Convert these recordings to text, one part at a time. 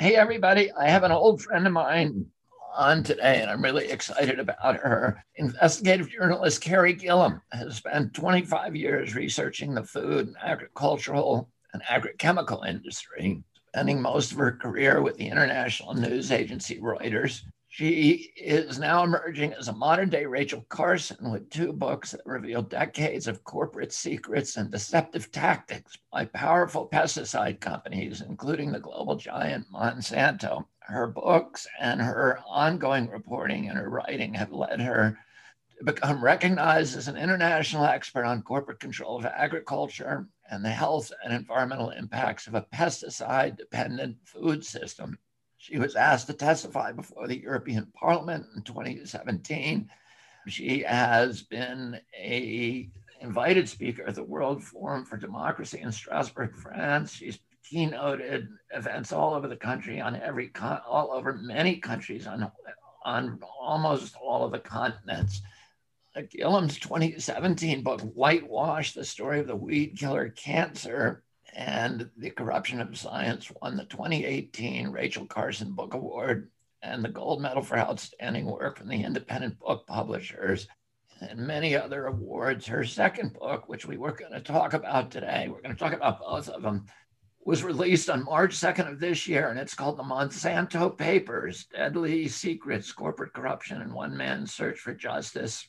Hey, everybody. I have an old friend of mine on today, and I'm really excited about her. Investigative journalist Carey Gillam has spent 25 years researching the food and agricultural and agrochemical industry, spending most of her career with the international news agency Reuters she is now emerging as a modern day Rachel Carson with two books that reveal decades of corporate secrets and deceptive tactics by powerful pesticide companies, including the global giant Monsanto. Her books and her ongoing reporting and her writing have led her to become recognized as an international expert on corporate control of agriculture and the health and environmental impacts of a pesticide dependent food system. She was asked to testify before the European Parliament in 2017. She has been a invited speaker at the World Forum for Democracy in Strasbourg, France. She's keynoted events all over the country on every con- all over many countries on on almost all of the continents. Gillam's 2017 book, Whitewash, the story of the weed killer cancer, and The Corruption of Science won the 2018 Rachel Carson Book Award and the gold medal for outstanding work from the independent book publishers and many other awards. Her second book, which we were going to talk about today, we're going to talk about both of them, was released on March 2nd of this year, and it's called The Monsanto Papers Deadly Secrets, Corporate Corruption, and One Man's Search for Justice.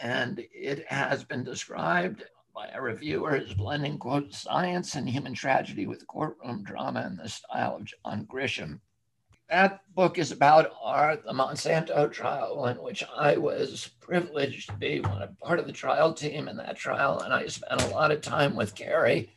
And it has been described by a reviewer as blending, quote, science and human tragedy with courtroom drama in the style of John Grisham. That book is about our, the Monsanto trial, in which I was privileged to be one of, part of the trial team in that trial. And I spent a lot of time with Carey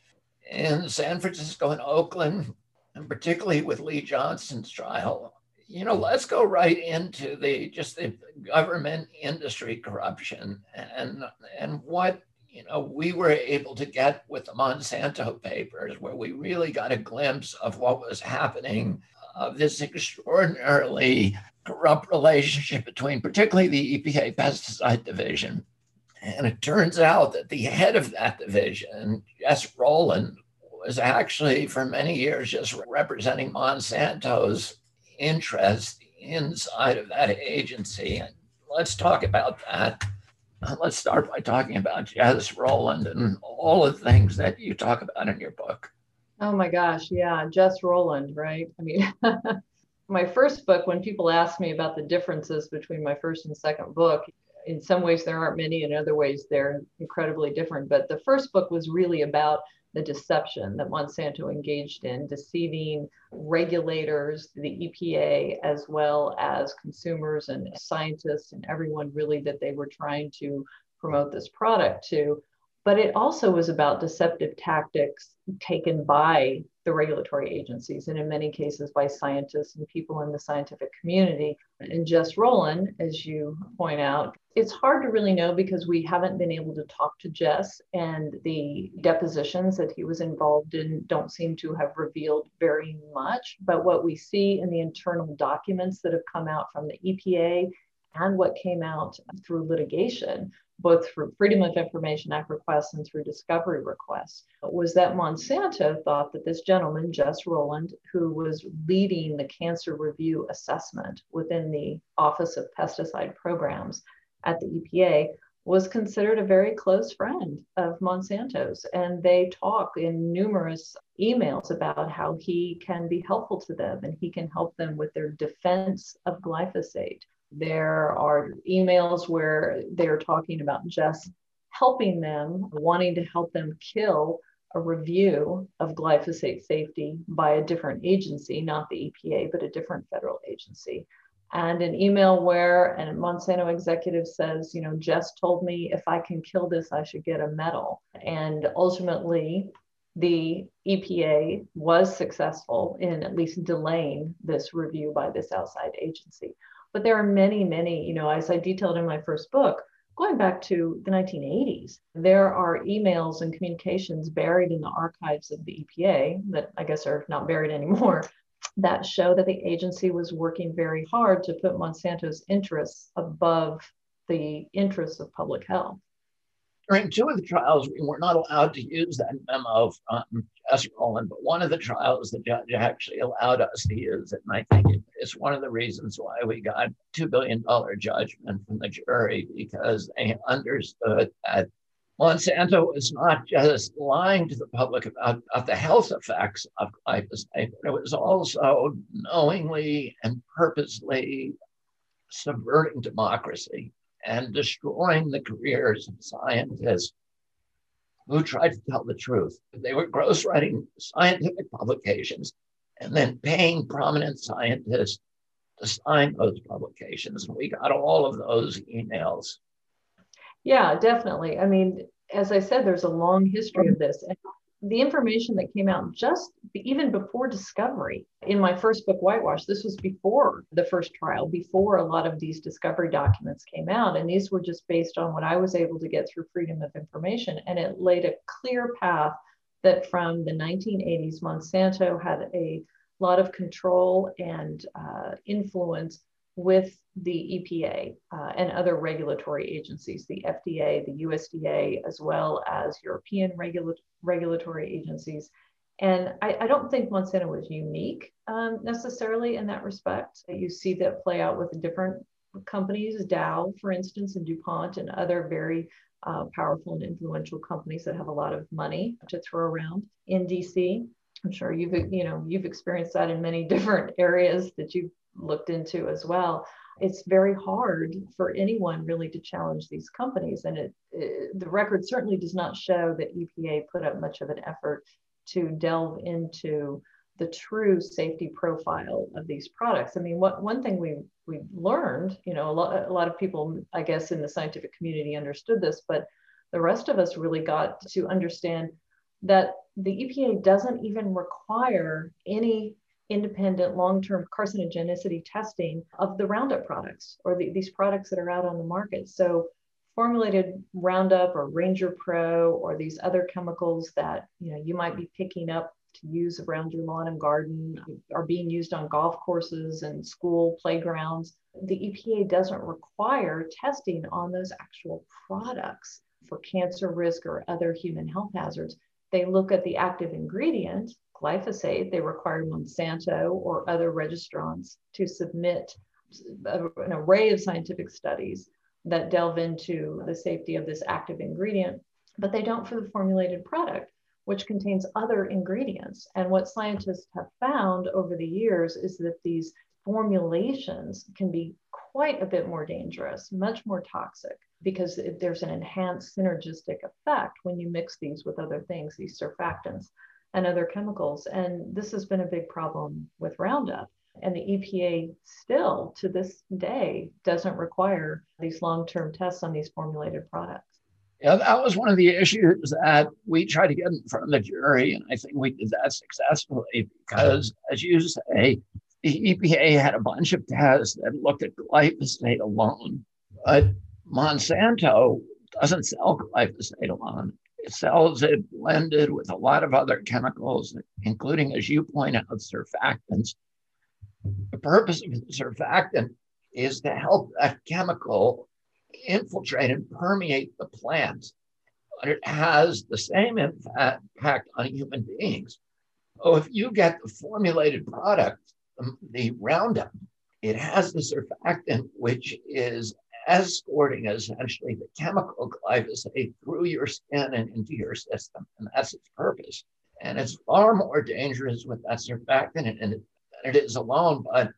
in San Francisco and Oakland, and particularly with Lee Johnson's trial. You know, let's go right into the just the government industry corruption and and what you know, we were able to get with the Monsanto papers, where we really got a glimpse of what was happening, of this extraordinarily corrupt relationship between, particularly the EPA pesticide division. And it turns out that the head of that division, Jess Rowland, was actually for many years just representing Monsanto's interest inside of that agency. And let's talk about that Uh, let's start by talking about Jess Rowland and all the things that you talk about in your book. Oh my gosh, yeah, Jess Rowland, right? I mean, my first book, when people ask me about the differences between my first and second book, in some ways there aren't many, in other ways they're incredibly different. But the first book was really about the deception that Monsanto engaged in, deceiving regulators, the EPA, as well as consumers and scientists and everyone really that they were trying to promote this product to. But it also was about deceptive tactics taken by the regulatory agencies and in many cases by scientists and people in the scientific community. And Jess Rowland, as you point out, it's hard to really know because we haven't been able to talk to Jess and the depositions that he was involved in don't seem to have revealed very much. But what we see in the internal documents that have come out from the EPA and what came out through litigation both through Freedom of Information Act requests and through discovery requests, was that Monsanto thought that this gentleman, Jess Rowland, who was leading the cancer review assessment within the Office of Pesticide Programs at the EPA, was considered a very close friend of Monsanto's. And they talk in numerous emails about how he can be helpful to them and he can help them with their defense of glyphosate there are emails where they're talking about just helping them, wanting to help them kill a review of glyphosate safety by a different agency, not the EPA, but a different federal agency. And an email where a Monsanto executive says, you know, Jess told me if I can kill this, I should get a medal. And ultimately, the EPA was successful in at least delaying this review by this outside agency. But there are many, many, you know, as I detailed in my first book, going back to the 1980s, there are emails and communications buried in the archives of the EPA that I guess are not buried anymore that show that the agency was working very hard to put Monsanto's interests above the interests of public health. During two of the trials, we were not allowed to use that memo from um, Jess Rowland, but one of the trials, the judge actually allowed us to use it. And I think it's one of the reasons why we got $2 billion judgment from the jury because they understood that Monsanto was not just lying to the public about, about the health effects of glyphosate, but it was also knowingly and purposely subverting democracy and destroying the careers of scientists who tried to tell the truth. They were ghostwriting scientific publications and then paying prominent scientists to sign those publications. And we got all of those emails. Yeah, definitely. I mean, as I said, there's a long history of this. And the information that came out just even before discovery. In my first book whitewash this was before the first trial before a lot of these discovery documents came out. And these were just based on what i was able to get through freedom of information. And it laid a clear path that from the 1980s monsanto had a lot of control and uh, influence with the EPA uh, and other regulatory agencies, the FDA, the USDA, as well as European regula- regulatory agencies. And I, I, don't think Monsanto was unique um, necessarily in that respect. You see that play out with different companies, Dow, for instance, and DuPont, and other very uh, powerful and influential companies that have a lot of money to throw around in DC. I'm sure you've you know you've experienced that in many different areas that you've looked into as well it's very hard for anyone really to challenge these companies. And it, it, the record certainly does not show that epa put up much of an effort to delve into the true safety profile of these products. I mean what one thing we we learned you know a lot, a lot of people i guess in the scientific community understood this but the rest of us really got to understand that the EPA doesn't even require any independent long-term carcinogenicity testing of the Roundup products or the, these products that are out on the market. So formulated Roundup or Ranger Pro or these other chemicals that you know you might be picking up to use around your lawn and garden are being used on golf courses and school playgrounds. The EPA doesn't require testing on those actual products for cancer risk or other human health hazards. They look at the active ingredient glyphosate, they require Monsanto or other registrants to submit an array of scientific studies that delve into the safety of this active ingredient, but they don't for the formulated product, which contains other ingredients. And what scientists have found over the years is that these formulations can be quite a bit more dangerous, much more toxic, because there's an enhanced synergistic effect when you mix these with other things, these surfactants and other chemicals. And this has been a big problem with Roundup. And the EPA still to this day doesn't require these long term tests on these formulated products. Yeah, that was one of the issues that we tried to get in front of the jury. And I think we did that successfully because, as you say, the EPA had a bunch of tests that looked at glyphosate alone. But Monsanto doesn't sell glyphosate alone sells it blended with a lot of other chemicals, including, as you point out, surfactants. The purpose of the surfactant is to help that chemical infiltrate and permeate the plant, but it has the same impact on human beings. So if you get the formulated product, the Roundup, it has the surfactant, which is escorting essentially the chemical glyphosate through your skin and into your system. And that's its purpose. And it's far more dangerous with that surfactant than it is alone. But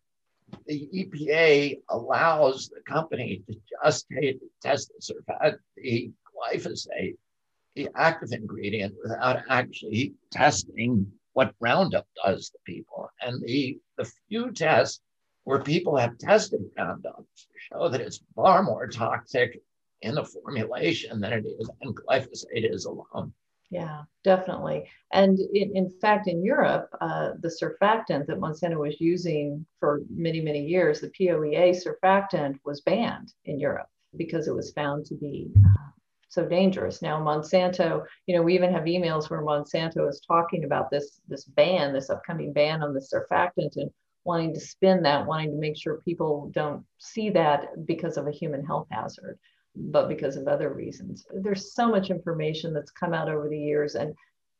the EPA allows the company to just test the surfactant, the glyphosate, the active ingredient, without actually testing what Roundup does to people. And the, the few tests where people have tested Roundup show that it's far more toxic in the formulation than it is in glyphosate is alone. Yeah, definitely. And in, in fact, in Europe, uh, the surfactant that Monsanto was using for many, many years, the POEA surfactant was banned in Europe because it was found to be uh, so dangerous. Now, Monsanto, you know, we even have emails where Monsanto is talking about this, this ban, this upcoming ban on the surfactant. And wanting to spin that, wanting to make sure people don't see that because of a human health hazard. but because of other reasons. There's so much information that's come out over the years. And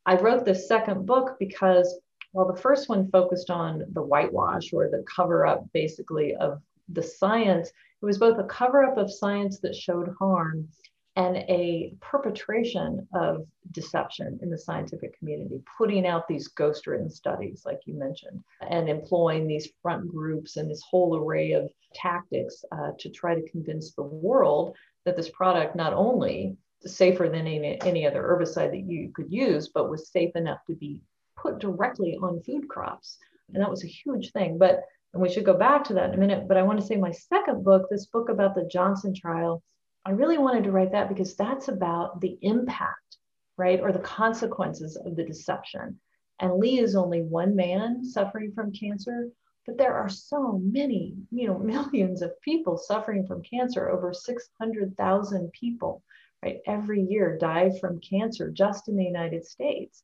I wrote this second book because while the first one focused on the whitewash or the cover up basically of the science, it was both a cover up of science that showed harm and a perpetration of deception in the scientific community, putting out these ghost written studies, like you mentioned, and employing these front groups and this whole array of tactics uh, to try to convince the world that this product not only is safer than any, any other herbicide that you could use, but was safe enough to be put directly on food crops. And that was a huge thing. But and we should go back to that in a minute. But I want to say my second book, this book about the Johnson trial, I really wanted to write that because that's about the impact, right? Or the consequences of the deception. And Lee is only one man suffering from cancer, but there are so many, you know, millions of people suffering from cancer. Over 600,000 people, right, every year die from cancer just in the United States.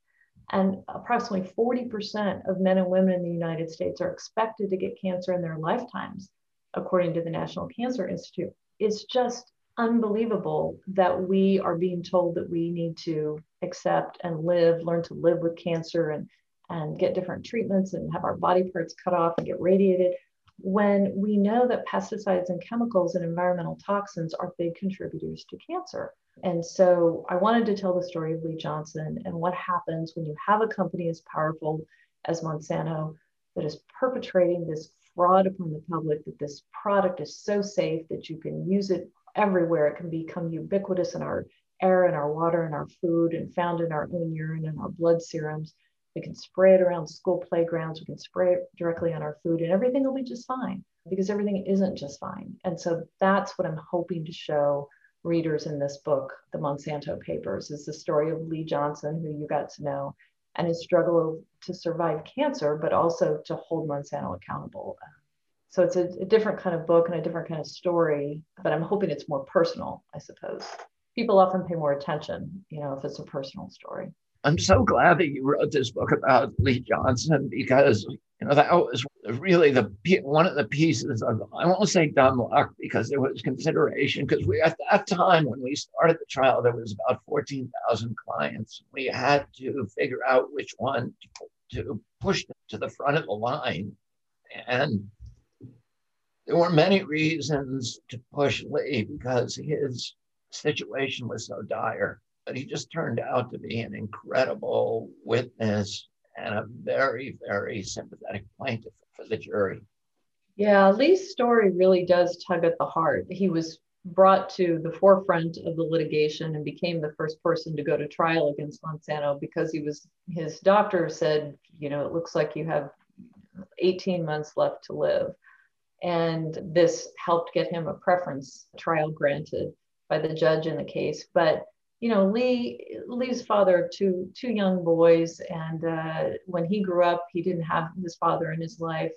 And approximately 40% of men and women in the United States are expected to get cancer in their lifetimes, according to the National Cancer Institute. It's just unbelievable that we are being told that we need to accept and live, learn to live with cancer and, and get different treatments and have our body parts cut off and get radiated when we know that pesticides and chemicals and environmental toxins are big contributors to cancer. And so I wanted to tell the story of Lee Johnson and what happens when you have a company as powerful as Monsanto that is perpetrating this fraud upon the public that this product is so safe that you can use it everywhere. It can become ubiquitous in our air and our water and our food and found in our own urine and our blood serums. We can spray it around school playgrounds. We can spray it directly on our food and everything will be just fine because everything isn't just fine. And so that's what I'm hoping to show readers in this book, The Monsanto Papers, is the story of Lee Johnson, who you got to know, and his struggle to survive cancer, but also to hold Monsanto accountable so it's a, a, different kind of book and a different kind of story but i'm hoping it's more personal i suppose. People often pay more attention you know if it's a personal story. I'm so glad that you wrote this book about lee johnson because you know that was really the one of the pieces of i won't say dumb luck because there was consideration because we at that time when we started the trial there was about 14000 clients. We had to figure out which one to, to push to the front of the line and there were many reasons to push Lee because his situation was so dire, but he just turned out to be an incredible witness and a very, very sympathetic plaintiff for the jury. Yeah, Lee's story really does tug at the heart. He was brought to the forefront of the litigation and became the first person to go to trial against Monsanto because he was his doctor said, you know, it looks like you have 18 months left to live. And this helped get him a preference trial granted by the judge in the case. But you know, Lee Lee's father of two two young boys, and uh, when he grew up, he didn't have his father in his life,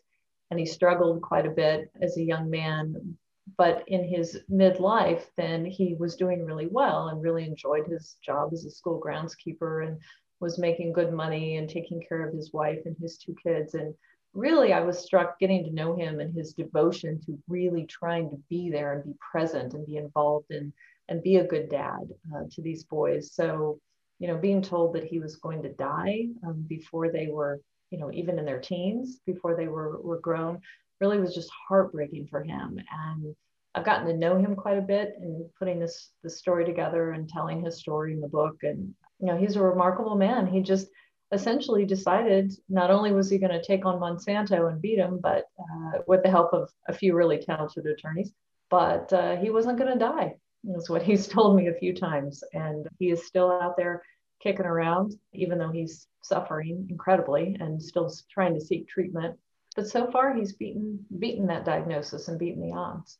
and he struggled quite a bit as a young man. But in his midlife, then he was doing really well and really enjoyed his job as a school groundskeeper and was making good money and taking care of his wife and his two kids. And really I was struck getting to know him and his devotion to really trying to be there and be present and be involved and and be a good dad uh, to these boys. So, you know, being told that he was going to die um, before they were, you know, even in their teens, before they were were grown, really was just heartbreaking for him. And I've gotten to know him quite a bit in putting this this story together and telling his story in the book. And you know, he's a remarkable man. He just essentially decided not only was he going to take on Monsanto and beat him, but uh, with the help of a few really talented attorneys, but uh, he wasn't going to die. That's what he's told me a few times. And he is still out there kicking around, even though he's suffering incredibly and still trying to seek treatment. But so far, he's beaten beaten that diagnosis and beaten the odds.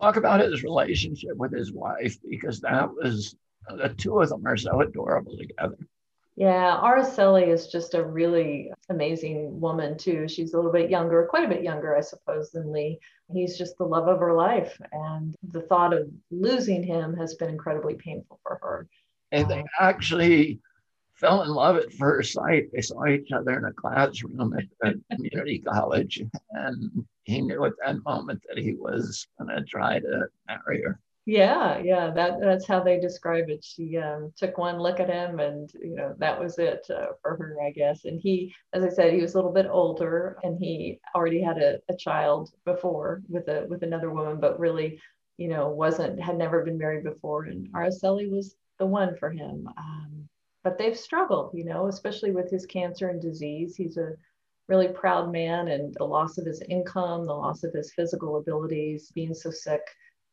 Talk about his relationship with his wife because that was the two of them are so adorable together. Yeah, Araceli is just a really amazing woman too. She's a little bit younger, quite a bit younger, I suppose, than Lee. He's just the love of her life, and the thought of losing him has been incredibly painful for her. And they actually fell in love at first sight. They saw each other in a classroom at a community college, and he knew at that moment that he was going to try to marry her Yeah, yeah, that that's how they describe it. She um, took one look at him, and you know that was it uh, for her, I guess. And he, as I said, he was a little bit older, and he already had a, a child before with a with another woman, but really, you know, wasn't had never been married before. And Araceli was the one for him. Um, but they've struggled, you know, especially with his cancer and disease. He's a really proud man, and the loss of his income, the loss of his physical abilities, being so sick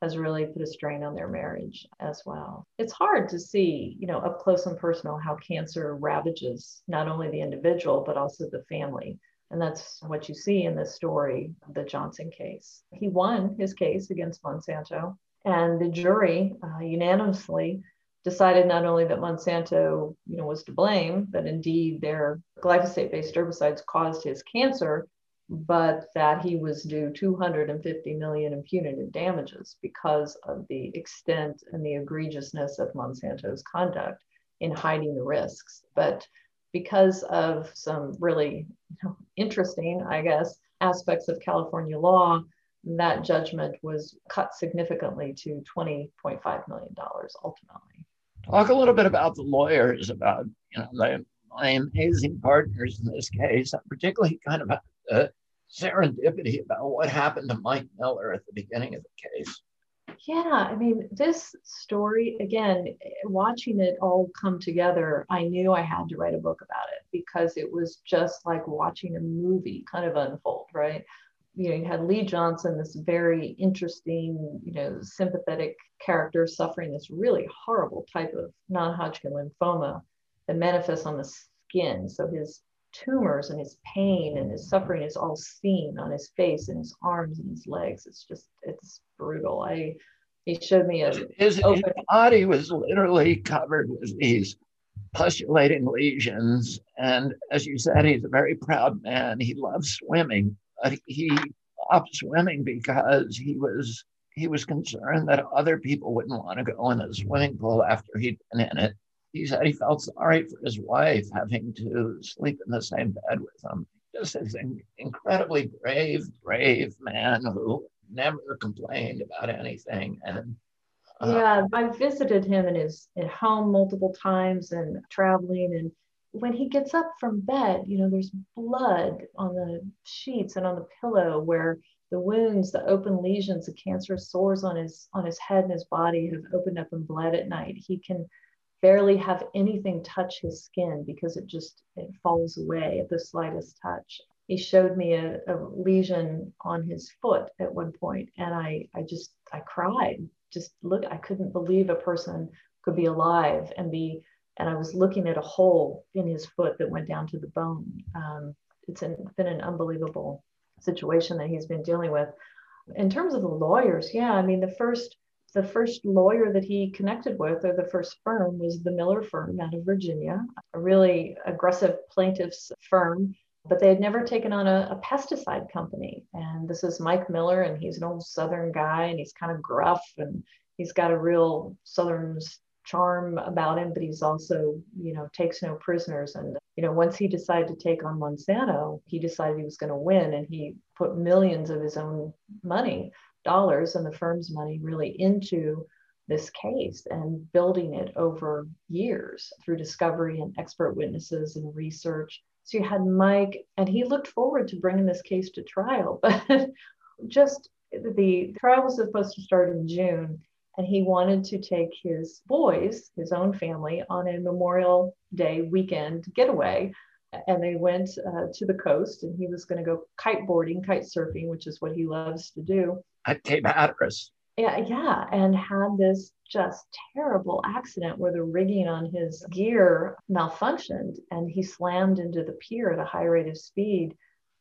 has really put a strain on their marriage as well. It's hard to see, you know, up close and personal how cancer ravages not only the individual, but also the family. And that's what you see in this story, the Johnson case. He won his case against Monsanto, and the jury uh, unanimously decided not only that Monsanto, you know, was to blame, but indeed their glyphosate-based herbicides caused his cancer, but that he was due 250 million in punitive damages because of the extent and the egregiousness of Monsanto's conduct in hiding the risks. But because of some really interesting, I guess, aspects of California law, that judgment was cut significantly to $20.5 million ultimately. Talk a little bit about the lawyers, about you know the, my amazing partners in this case. Particularly kind of the serendipity about what happened to Mike Miller at the beginning of the case. Yeah, I mean, this story, again, watching it all come together, I knew I had to write a book about it because it was just like watching a movie kind of unfold, right? You know, you had Lee Johnson, this very interesting, you know, sympathetic character suffering this really horrible type of non Hodgkin lymphoma that manifests on the skin. So his tumors and his pain and his suffering is all seen on his face and his arms and his legs. It's just, it's brutal. I, he showed me a his, his body was literally covered with these pustulating lesions. And as you said, he's a very proud man. He loves swimming, but he stopped swimming because he was he was concerned that other people wouldn't want to go in the swimming pool after he'd been in it he said he felt sorry for his wife having to sleep in the same bed with him. Just this incredibly brave, brave man who never complained about anything. And uh, yeah, I visited him in his at home multiple times and traveling. And when he gets up from bed, you know, there's blood on the sheets and on the pillow where the wounds, the open lesions, the cancerous sores on his on his head and his body have opened up and bled at night. He can barely have anything touch his skin because it just it falls away at the slightest touch. He showed me a, a, lesion on his foot at one point and i i just i cried. Just look i couldn't believe a person could be alive and be and i was looking at a hole in his foot that went down to the bone. Um, it's an, been an unbelievable situation that he's been dealing with. In terms of the lawyers yeah i mean the first the first lawyer that he connected with, or the first firm, was the Miller firm out of Virginia, a really aggressive plaintiffs firm. But they had never taken on a, a pesticide company. And this is Mike Miller, and he's an old Southern guy, and he's kind of gruff, and he's got a real Southern charm about him, but he's also, you know, takes no prisoners. And, you know, once he decided to take on Monsanto, he decided he was going to win and he put millions of his own money dollars and the firm's money really into this case and building it over years through discovery and expert witnesses and research. So you had Mike, and he looked forward to bringing this case to trial, but just the trial was supposed to start in June, and he wanted to take his boys, his own family, on a Memorial Day weekend getaway. And they went uh, to the coast, and he was going to go kiteboarding, kite surfing, which is what he loves to do at Cape Hatteras. Yeah, yeah, and had this just terrible accident where the rigging on his gear malfunctioned and he slammed into the pier at a high rate of speed.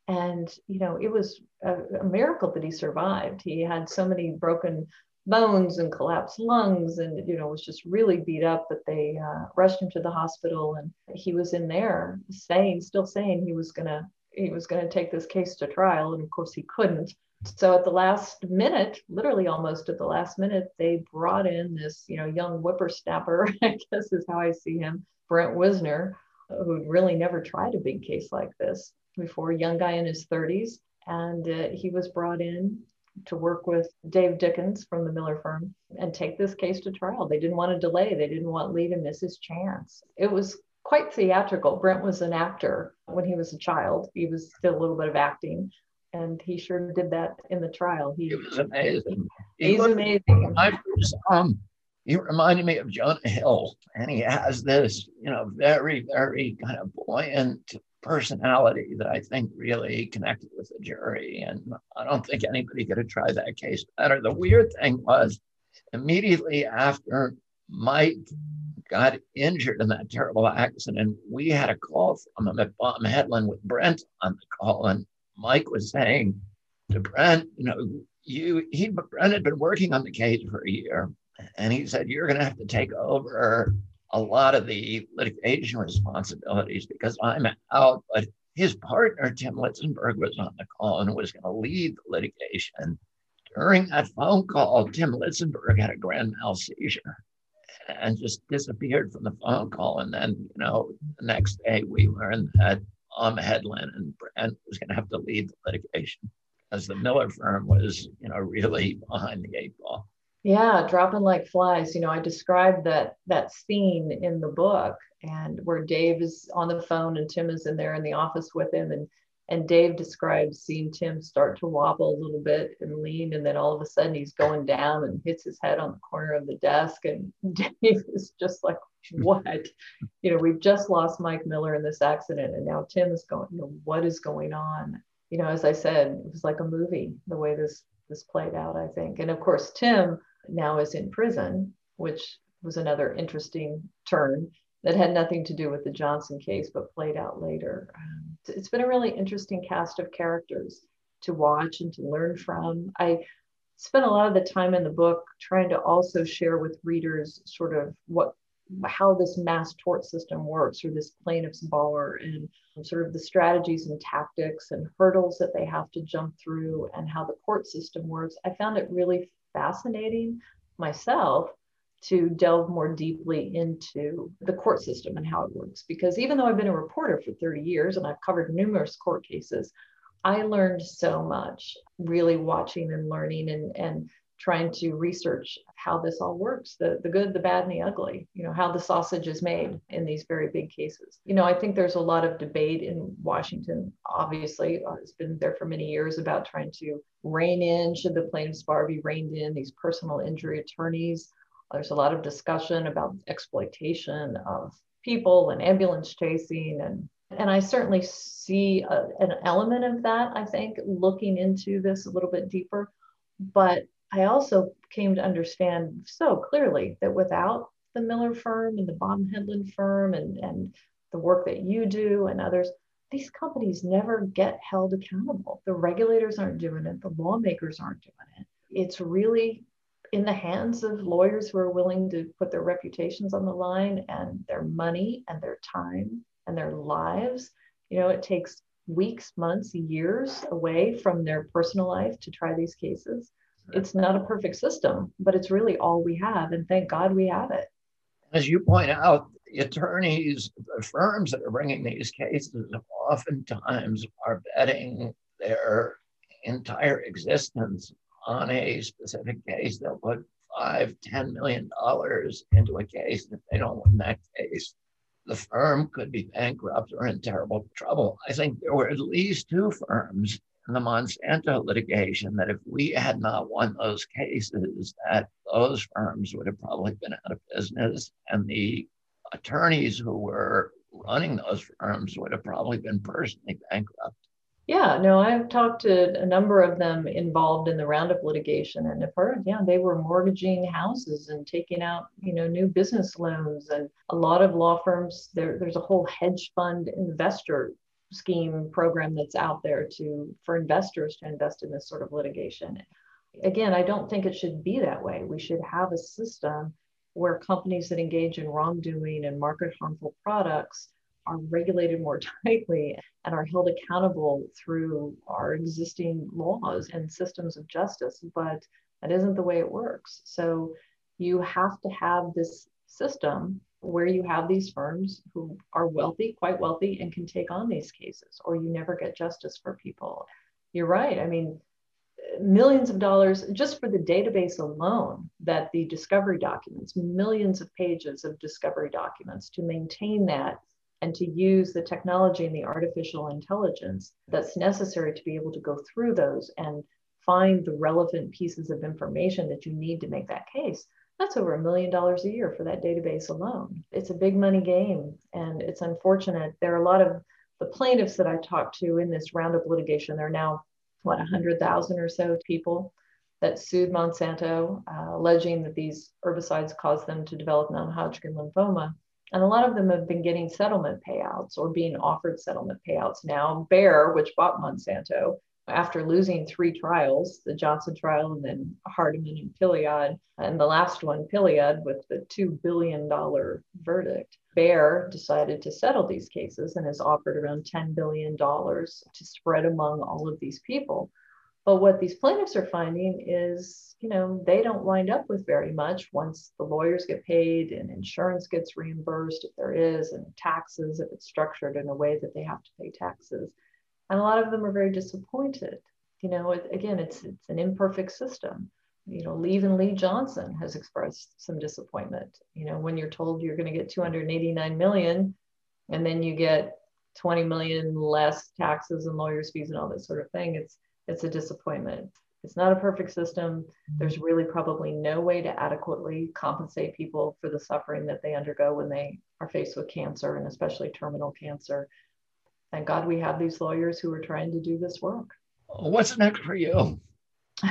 And, you know, it was a, a miracle that he survived. He had so many broken bones and collapsed lungs and you know was just really beat up but they uh, rushed him to the hospital and he was in there saying still saying he was gonna he was gonna take this case to trial and of course he couldn't so at the last minute, literally almost at the last minute, they brought in this, you know, young whippersnapper, I guess is how I see him, Brent Wisner, who'd really never tried a big case like this before, young guy in his 30s. And uh, he was brought in to work with Dave Dickens from the Miller firm and take this case to trial. They didn't want to delay, they didn't want Lee to miss his chance. It was quite theatrical. Brent was an actor when he was a child, he was still a little bit of acting. And he sure did that in the trial. He, was amazing. He he's amazing. I first um, he reminded me of Jonah Hill, and he has this, you know, very, very kind of buoyant personality that I think really connected with the jury. And I don't think anybody could have tried that case better. The weird thing was immediately after Mike got injured in that terrible accident, and we had a call from him at Baum Hedlund with Brent on the call. And Mike was saying to Brent, you know, you he Brent had been working on the case for a year. And he said, You're gonna have to take over a lot of the litigation responsibilities because I'm out. But his partner, Tim Litzenberg, was on the call and was going to lead the litigation. During that phone call, Tim Litzenberg had a grand mal seizure and just disappeared from the phone call. And then, you know, the next day we learned that um, Hedlund and Brent was going to have to lead the litigation as the Miller firm was, you know, really behind the eight ball. Yeah, dropping like flies. You know, I described that that scene in the book and where Dave is on the phone and Tim is in there in the office with him and and Dave describes seeing Tim start to wobble a little bit and lean, and then all of a sudden he's going down and hits his head on the corner of the desk. And Dave is just like, What? You know, we've just lost Mike Miller in this accident, and now Tim is going, you know, What is going on? You know, as I said, it was like a movie the way this this played out, I think. And of course, Tim now is in prison, which was another interesting turn that had nothing to do with the Johnson case, but played out later. Um, it's been a really interesting cast of characters to watch and to learn from. I spent a lot of the time in the book trying to also share with readers sort of what how this mass tort system works or this plaintiff's bar and sort of the strategies and tactics and hurdles that they have to jump through and how the court system works. I found it really fascinating myself to delve more deeply into the court system and how it works. Because even though I've been a reporter for 30 years and I've covered numerous court cases, I learned so much really watching and learning and, and trying to research how this all works the, the good the bad and the ugly you know how the sausage is made in these very big cases you know i think there's a lot of debate in washington obviously uh, it's been there for many years about trying to rein in should the plaintiffs bar be reined in these personal injury attorneys there's a lot of discussion about exploitation of people and ambulance chasing and and I certainly see a, an element of that, I think, looking into this a little bit deeper. But I also came to understand so clearly that without the Miller firm and the Baum firm and, and the work that you do and others, these companies never get held accountable. The regulators aren't doing it, the lawmakers aren't doing it. It's really in the hands of lawyers who are willing to put their reputations on the line and their money and their time and their lives. You know, it takes weeks, months, years away from their personal life to try these cases it's not a perfect system, but it's really all we have. And thank God we have it. As you point out, the attorneys, the firms that are bringing these cases oftentimes are betting their entire existence on a specific case. They'll put five, ten million dollars into a case. and If they don't win that case, the firm could be bankrupt or in terrible trouble. I think there were at least two firms in the Monsanto litigation that if we had not won those cases, that those firms would have probably been out of business, and the attorneys who were running those firms would have probably been personally bankrupt. Yeah, no, I've talked to a number of them involved in the Roundup litigation, and I've heard, yeah, they were mortgaging houses and taking out, you know, new business loans, and a lot of law firms. There, there's a whole hedge fund investor scheme program that's out there to for investors to invest in this sort of litigation. Again, I don't think it should be that way. We should have a system where companies that engage in wrongdoing and market harmful products are regulated more tightly and are held accountable through our existing laws and systems of justice. But that isn't the way it works. So you have to have this system where you have these firms who are wealthy, quite wealthy, and can take on these cases, or you never get justice for people. You're right. I mean, millions of dollars just for the database alone that the discovery documents, millions of pages of discovery documents to maintain that and to use the technology and the artificial intelligence that's necessary to be able to go through those and find the relevant pieces of information that you need to make that case. That's over a million dollars a year for that database alone. It's a big money game, and it's unfortunate. There are a lot of the plaintiffs that I talked to in this Roundup litigation. There are now what 100,000 or so people that sued Monsanto, uh, alleging that these herbicides caused them to develop non-Hodgkin lymphoma. And a lot of them have been getting settlement payouts or being offered settlement payouts now. Bayer, which bought Monsanto, after losing three trials, the Johnson trial and then Hardiman and Pilliod, and the last one, Pilliod, with the $2 billion verdict, Bayer decided to settle these cases and has offered around $10 billion to spread among all of these people. But what these plaintiffs are finding is, you know, they don't wind up with very much once the lawyers get paid and insurance gets reimbursed, if there is, and taxes, if it's structured in a way that they have to pay taxes and a lot of them are very disappointed. You know it, again it's it's an imperfect system. You know Lieven Lee Johnson has expressed some disappointment. You know when you're told you're going to get 289 million and then you get 20 million less taxes and lawyers fees and all this sort of thing it's it's a disappointment. It's not a perfect system. Mm-hmm. There's really probably no way to adequately compensate people for the suffering that they undergo when they are faced with cancer and especially terminal cancer thank God we have these lawyers who are trying to do this work. What's next for you?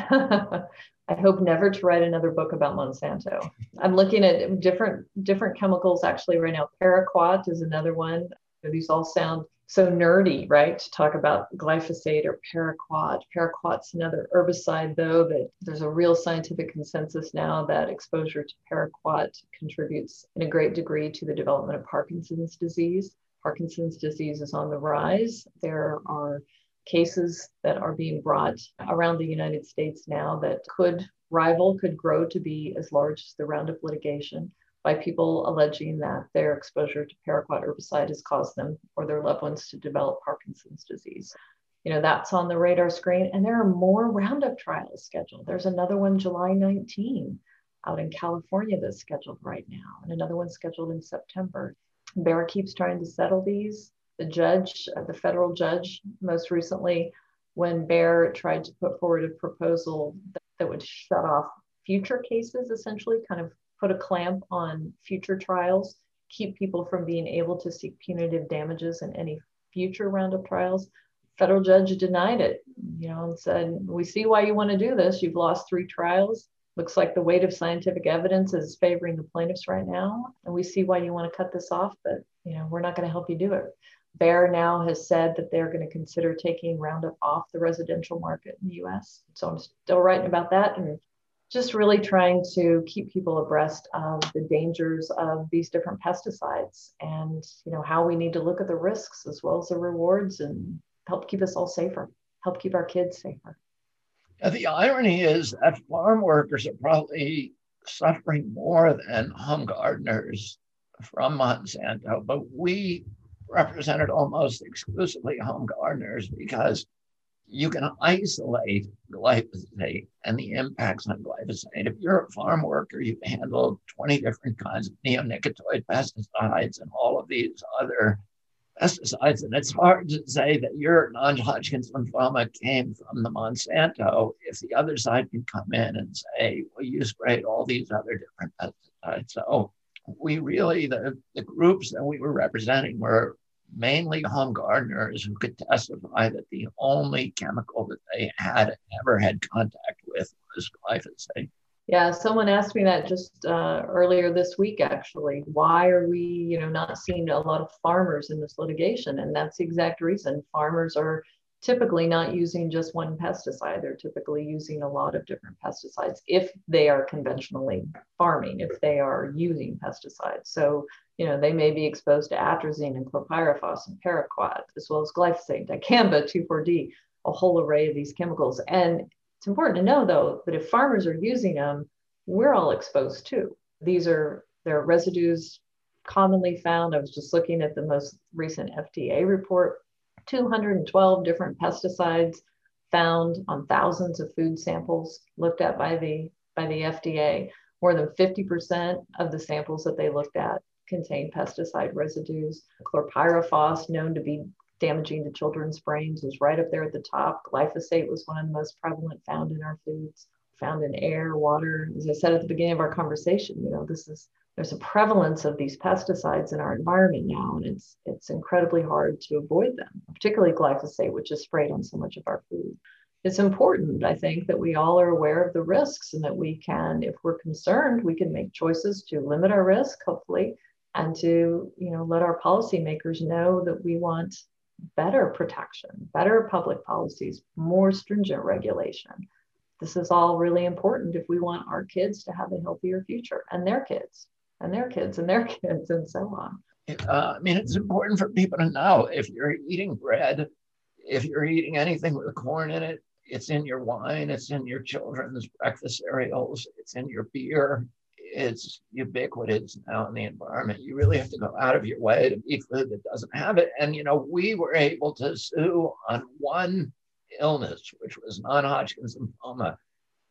I hope never to write another book about Monsanto. I'm looking at different different chemicals actually right now. Paraquat is another one. These all sound so nerdy, right? To talk about glyphosate or paraquat. Paraquat's another herbicide, though, that there's a real scientific consensus now that exposure to paraquat contributes in a great degree to the development of Parkinson's disease. Parkinson's disease is on the rise. There are cases that are being brought around the United States now that could rival, could grow to be as large as the Roundup litigation by people alleging that their exposure to paraquat herbicide has caused them or their loved ones to develop Parkinson's disease. You know, that's on the radar screen. And there are more Roundup trials scheduled. There's another one July 19 out in California that's scheduled right now, and another one scheduled in September. Bayer keeps trying to settle these. The judge, uh, the federal judge, most recently, when Bayer tried to put forward a proposal that, that would shut off future cases, essentially, kind of put a clamp on future trials, keep people from being able to seek punitive damages in any future round of trials. Federal judge denied it, you know, and said, "We see why you want to do this. You've lost three trials looks like the weight of scientific evidence is favoring the plaintiffs right now and we see why you want to cut this off but you know we're not going to help you do it Bayer now has said that they're going to consider taking Roundup off the residential market in the US. So I'm still writing about that and just really trying to keep people abreast of the dangers of these different pesticides and you know how we need to look at the risks as well as the rewards and help keep us all safer, help keep our kids safer. And the irony is that farm workers are probably suffering more than home gardeners from Monsanto, but we represented almost exclusively home gardeners because you can isolate glyphosate and the impacts on glyphosate. If you're a farm worker, you've handled 20 different kinds of neonicotinoid pesticides and all of these other pesticides. And it's hard to say that your non Hodgkin's lymphoma came from the Monsanto if the other side can come in and say, well, you sprayed all these other different pesticides. So we really, the, the groups that we were representing were mainly home gardeners who could testify that the only chemical that they had ever had contact with was glyphosate. Yeah, someone asked me that just uh, earlier this week, actually. Why are we, you know, not seeing a lot of farmers in this litigation? And that's the exact reason. Farmers are typically not using just one pesticide. They're typically using a lot of different pesticides if they are conventionally farming, if they are using pesticides. So, you know, they may be exposed to atrazine and chlorpyrifos and paraquat, as well as glyphosate, dicamba, 2,4-D, a whole array of these chemicals. And it's important to know though that if farmers are using them, we're all exposed too. These are there are residues commonly found. I was just looking at the most recent FDA report 212 different pesticides found on thousands of food samples looked at by the by the FDA. More than 50% of the samples that they looked at contain pesticide residues. Chlorpyrifos, known to be damaging to children's brains, was right up there at the top. Glyphosate was one of the most prevalent found in our foods, found in air, water. As I said at the beginning of our conversation, you know, this is there's a prevalence of these pesticides in our environment now, and it's it's incredibly hard to avoid them, particularly glyphosate, which is sprayed on so much of our food. It's important, I think, that we all are aware of the risks and that we can, if we're concerned, we can make choices to limit our risk, hopefully, and to you know let our policymakers know that we want better protection, better public policies, more stringent regulation. This is all really important if we want our kids to have a healthier future and their kids and their kids and their kids and so on. Uh, I mean, it's important for people to know if you're eating bread, if you're eating anything with corn in it, it's in your wine, it's in your children's breakfast cereals, it's in your beer, it's ubiquitous now in the environment. You really have to go out of your way to eat food that doesn't have it. And, you know, we were able to sue on one illness, which was non Hodgkin's lymphoma,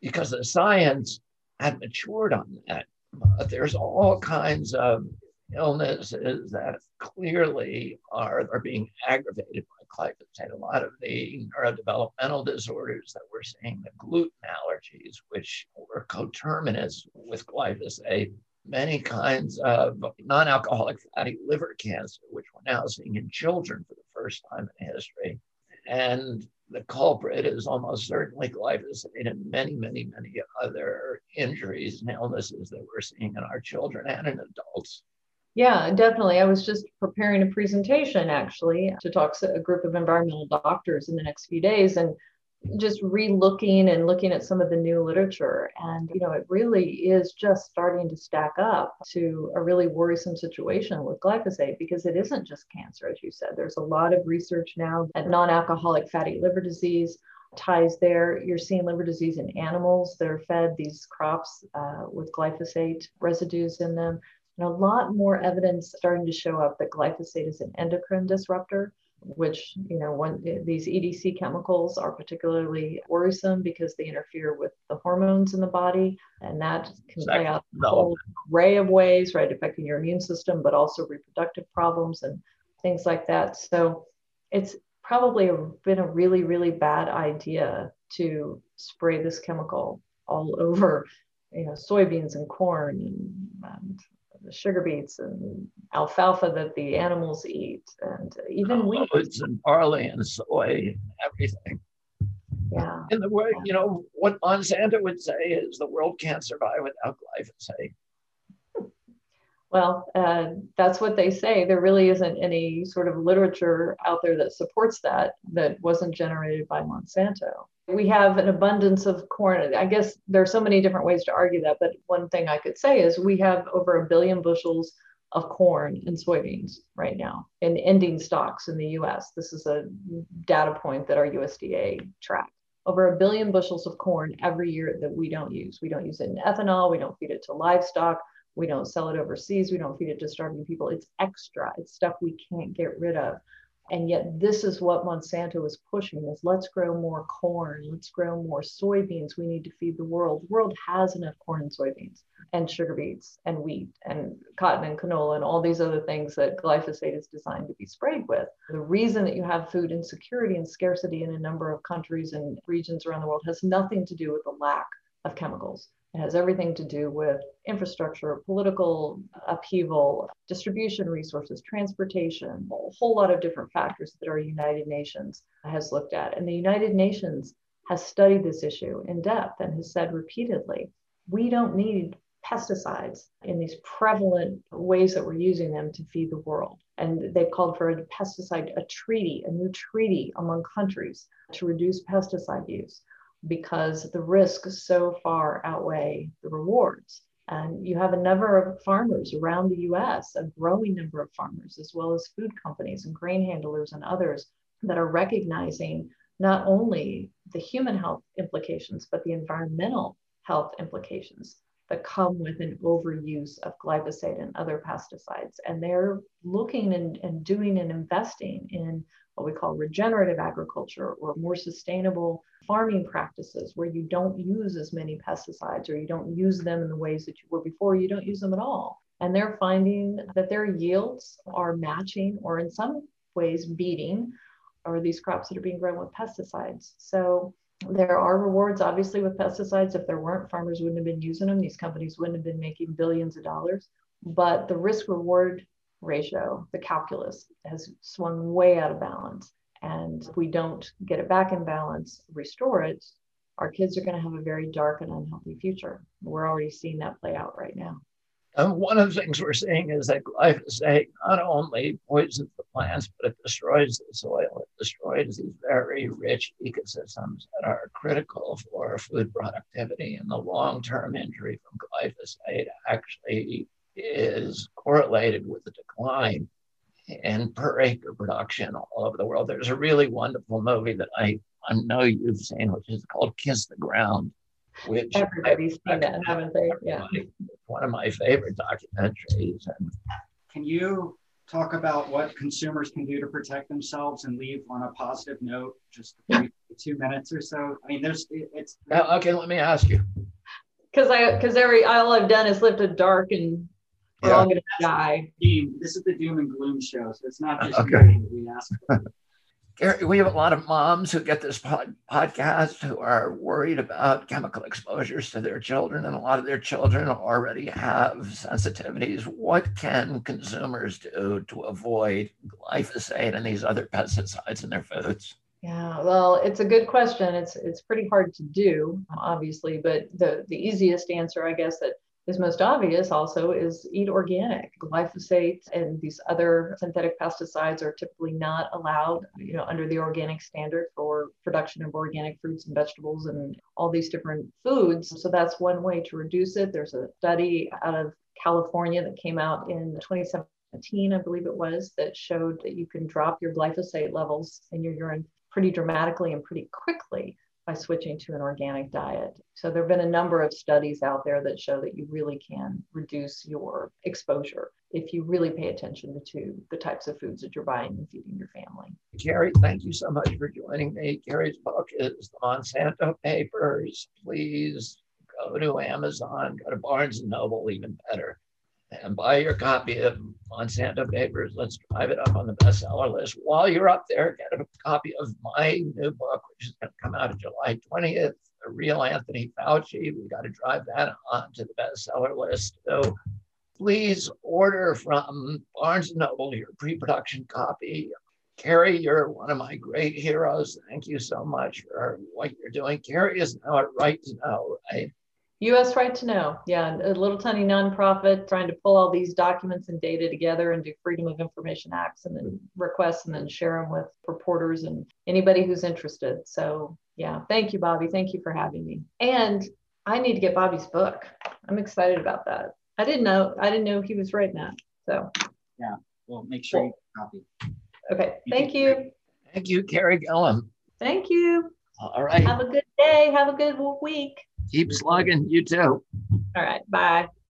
because the science had matured on that. But there's all kinds of illnesses that clearly are, are being aggravated by glyphosate. A lot of the neurodevelopmental disorders that we're seeing, the gluten allergies, which were coterminous with glyphosate, many kinds of non alcoholic fatty liver cancer, which we're now seeing in children for the first time in history. And the culprit is almost certainly glyphosate and many, many, many other injuries and illnesses that we're seeing in our children and in adults. Yeah, definitely. I was just preparing a presentation actually to talk to a group of environmental doctors in the next few days and just re-looking and looking at some of the new literature. And you know it really is just starting to stack up to a really worrisome situation with glyphosate because it isn't just cancer as you said. There's a lot of research now at non-alcoholic fatty liver disease ties there. You're seeing liver disease in animals that are fed these crops uh, with glyphosate residues in them and a lot more evidence starting to show up that glyphosate is an endocrine disruptor, which, you know, when these EDC chemicals are particularly worrisome because they interfere with the hormones in the body. And that can exactly. play out a whole array of ways, right, affecting your immune system, but also reproductive problems and things like that. So it's probably been a really, really bad idea to spray this chemical all over you know soybeans and corn and, and sugar beets and alfalfa that the animals eat, and even oh, wheat. And barley and soy and everything. Yeah. In the word, you know, what Monsanto would say is the world can't survive without glyphosate. Well, uh, that's what they say. There really isn't any sort of literature out there that supports that that wasn't generated by Monsanto. We have an abundance of corn. I guess there are so many different ways to argue that, but one thing I could say is we have over a billion bushels of corn and soybeans right now in ending stocks in the US. This is a data point that our USDA tracks. Over a billion bushels of corn every year that we don't use. We don't use it in ethanol, we don't feed it to livestock, we don't sell it overseas, we don't feed it to starving people. It's extra, it's stuff we can't get rid of. And yet this is what Monsanto is pushing is let's grow more corn, let's grow more soybeans. We need to feed the world. The world has enough corn and soybeans and sugar beets and wheat and cotton and canola and all these other things that glyphosate is designed to be sprayed with. The reason that you have food insecurity and scarcity in a number of countries and regions around the world has nothing to do with the lack of chemicals. It has everything to do with infrastructure, political upheaval, distribution resources, transportation, a whole lot of different factors that our United Nations has looked at. And the United Nations has studied this issue in depth and has said repeatedly we don't need pesticides in these prevalent ways that we're using them to feed the world. And they've called for a pesticide, a treaty, a new treaty among countries to reduce pesticide use because the risks so far outweigh the rewards. And you have a number of farmers around the US, a growing number of farmers, as well as food companies and grain handlers and others that are recognizing not only the human health implications, but the environmental health implications that come with an overuse of glyphosate and other pesticides. And they're looking and, and doing and investing in what we call regenerative agriculture or more sustainable farming practices where you don't use as many pesticides or you don't use them in the ways that you were before, you don't use them at all. And they're finding that their yields are matching or in some ways beating or these crops that are being grown with pesticides. So there are rewards, obviously, with pesticides. If there weren't, farmers wouldn't have been using them. These companies wouldn't have been making billions of dollars. But the risk reward ratio, the calculus, has swung way out of balance. And if we don't get it back in balance, restore it, our kids are going to have a very dark and unhealthy future. We're already seeing that play out right now. And one of the things we're seeing is that glyphosate not only poisons the plants, but it destroys the soil. It destroys these very rich ecosystems that are critical for food productivity. And the long term injury from glyphosate actually is correlated with the decline in per acre production all over the world. There's a really wonderful movie that I, I know you've seen, which is called Kiss the Ground which everybody's I, seen that, haven't they? Yeah. One of my favorite documentaries. And can you talk about what consumers can do to protect themselves and leave on a positive note? Just two minutes or so. I mean, there's it's. okay, let me ask you. Because I because every all I've done is lived a dark and we're yeah. all gonna die. This is the doom and gloom show, so it's not just okay. we ask. Carey, we have a lot of moms who get this pod, podcast who are worried about chemical exposures to their children, and a lot of their children already have sensitivities. What can consumers do to avoid glyphosate and these other pesticides in their foods? Yeah, well, it's a good question. It's it's pretty hard to do, obviously, but the the easiest answer, I guess, that is most obvious also is eat organic. Glyphosate and these other synthetic pesticides are typically not allowed, you know, under the organic standard for production of organic fruits and vegetables and all these different foods. So that's one way to reduce it. There's a study out of California that came out in 2017, I believe it was, that showed that you can drop your glyphosate levels in your urine pretty dramatically and pretty quickly by switching to an organic diet. So there have been a number of studies out there that show that you really can reduce your exposure if you really pay attention to the types of foods that you're buying and feeding your family. Carey, thank you so much for joining me. Carey's book is the Monsanto Papers. Please go to Amazon, go to Barnes and Noble, even better and buy your copy of Monsanto Papers. Let's drive it up on the bestseller list. While you're up there, get a copy of my new book, which is going to come out on July 20th, The Real Anthony Fauci. We got to drive that onto the bestseller list. So please order from Barnes & Noble your pre-production copy. Carey, you're one of my great heroes. Thank you so much for what you're doing. Carey is now at Right to Know, right? US Right to Know. Yeah, a little tiny nonprofit trying to pull all these documents and data together and do Freedom of Information Acts and then requests and then share them with reporters and anybody who's interested. So, yeah, thank you, Bobby. Thank you for having me. And I need to get Bobby's book. I'm excited about that. I didn't know I didn't know he was writing that. So, yeah, well, make sure you copy. Okay, thank you. Thank you, Carey Gillam. Thank you. All right. Have a good day. Have a good week. Keep slugging. You too. All right. Bye.